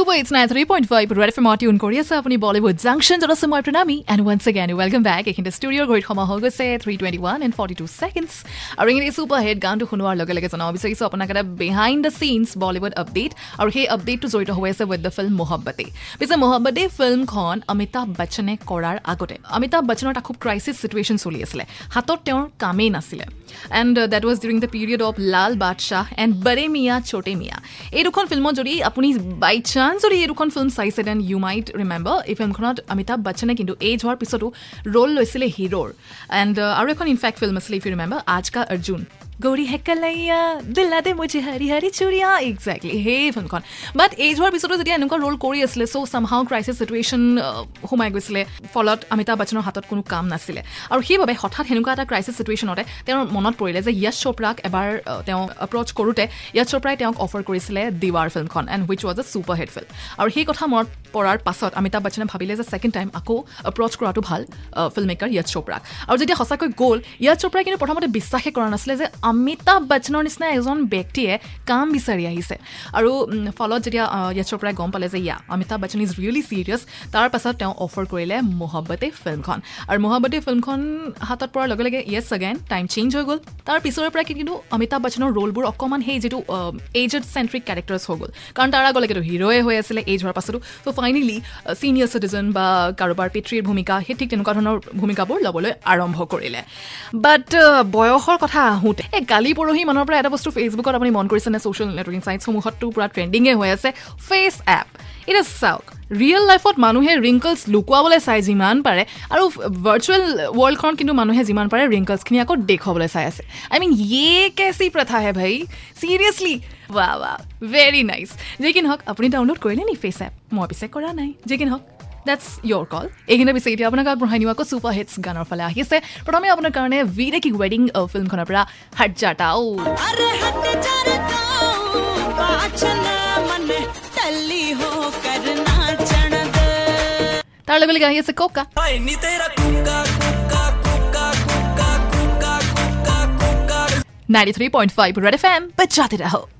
Super It's 93.5 Red FM tune কৰি আছে আপুনি বলিউড জাংচন যত আছে মই Pranami and once again welcome back এইখিনিতে ষ্টুডিঅ'ৰ ঘড়ীত সময় হৈ গৈছে three twenty one and forty two seconds আৰু এইখিনি ছুপাৰ হিট গানটো শুনোৱাৰ লগে লগে জনাব বিচাৰিছোঁ আপোনাক এটা behind the scenes Bollywood update আৰু সেই আপডেটটো জড়িত হৈ আছে উইথ দ্য ফিল্ম মহব্বতে পিছে মহব্বতে ফিল্মখন অমিতাভ বচ্চনে কৰাৰ আগতে অমিতাভ বচ্চনৰ এটা খুব ক্ৰাইচিছ চিটুৱেশ্যন চলি আছিলে হাতত তেওঁৰ কামেই নাছিলে and that was during the period of Laal Badshah and Bade Miyan Chhote মিয়া এই দুখন ফিল্মত যদি আপুনি বাই চান্স যদি এই দুখন ফিল্ম চাইছে দেন ইউ মাইট ৰিমেম্বাৰ এই ফিল্মখনত অমিতাভ বচ্চনে কিন্তু এইজ হোৱাৰ পিছতো ৰ'ল লৈছিলে হিৰ'ৰ এণ্ড আৰু এখন ইনফেক্ট ফিল্ম আছিলে if you remember Aaj Ka Arjun. Gauri হেকলাইয়া দিলা দে মুঝে হাৰি চুৰিয়া একজেক্টলি সেই ফিল্মখন বাট এইজ হোৱাৰ পিছতো যেতিয়া এনেকুৱা ৰ'ল কৰি আছিলে চ' চামহাও ক্ৰাইচিছ চিটুৱেশ্যন সোমাই গৈছিলে ফলত অমিতাভ বচ্চনৰ হাতত কোনো কাম নাছিলে আৰু সেইবাবে হঠাৎ সেনেকুৱা এটা ক্ৰাইচিছ চিটুৱেশ্যনতে তেওঁৰ মনত পৰিলে যে য়শ চোপ্ৰাক এবাৰ তেওঁ এপ্ৰ'চ কৰোঁতে য়শ চোপ্ৰাই তেওঁক অফাৰ কৰিছিলে দিৱাৰ ফিল্মখন and which was a super hit film আৰু সেই কথা মনত পৰাৰ পাছত অমিতাভ বচ্চনে ভাবিলে যে ছেকেণ্ড টাইম আকৌ এপ্ৰ'চ কৰাটো ভাল ফিল্ম মেকাৰ য়শ চোপ্ৰাক আৰু যেতিয়া সঁচাকৈ গ'ল য়শ চোপ্ৰাই কিন্তু প্ৰথমতে বিশ্বাসে কৰা নাছিলে যে অমিতাভ বচ্চনৰ নিচিনা এজন ব্যক্তিয়ে কাম বিচাৰি আহিছে। আৰু ফলত যেতিয়া য়শ চোপ্ৰাই গম পালে যে ইয়া Amitabh Bachchan is really serious তাৰ পাছত তেওঁ অফাৰ কৰিলে মহব্বতে ফিল্মখন আৰু মহব্বতে ফিল্মখন হাতত পৰাৰ লগে লগে য়েছ এগেন টাইম চেঞ্জ হৈ গ'ল। তাৰ পিছৰে পৰা কিন্তু অমিতাভ বচ্চনৰ ৰ'লবোৰ অকণমান সেই যিটো এইজড চেণ্ট্ৰিক কেৰেক্টাৰ্ছ হৈ গ'ল। কাৰণ তাৰ আগলৈকেতো হিৰ'য়ে হৈ আছিলে এইজ হোৱাৰ পাছতো। ত' ফাইনেলি ছিনিয়ৰ চিটিজেন বা কাৰোবাৰ পিতৃৰ ভূমিকা সেই ঠিক তেনেকুৱা ধৰণৰ ভূমিকাবোৰ ল'বলৈ আৰম্ভ কৰিলে। বাট বয়সৰ কথা আহোঁতে কালি পৰহি মানৰ পৰা এটা বস্তু ফেচবুকত আপুনি মন কৰিছেনে ছ'চিয়েল নেটৱৰ্কিং ছাইটছসমূহতো পূৰা ট্ৰেণ্ডিঙে হৈ আছে ফেচ এপ এতিয়া চাওক ৰিয়েল লাইফত মানুহে ৰিংকলছ লুকুৱাবলৈ চাই যিমান পাৰে আৰু ভাৰ্চুৱেল ৱৰ্ল্ডখনত কিন্তু মানুহে যিমান পাৰে ৰিংকলছখিনি আকৌ দেখুৱাবলৈ চাই আছে। আই মিন ইয়ে কেচি প্ৰথা হে ভাই। চিৰিয়াছলি ৱা ৱা ভেৰি নাইচ যে কি নহওক আপুনি ডাউনলোড কৰিলে নি ফেচ এপ মই পিছে কৰা নাই। যে কি নহওক দেটছ ইয়'ৰ কল এইখিনি পিছে এতিয়া আপোনাক আগবঢ়াই নিওঁ আকৌ ছুপাৰ হিটছ গানৰ ফালে আহিছে প্ৰথমে আপোনাৰ কাৰণে ভিৰে কি ৱেডিং ফিল্মখনৰ পৰা হাট জাটাও তাৰ লগে লগে আহি আছে ককা ninety three point five red F M বজাতে ৰাহক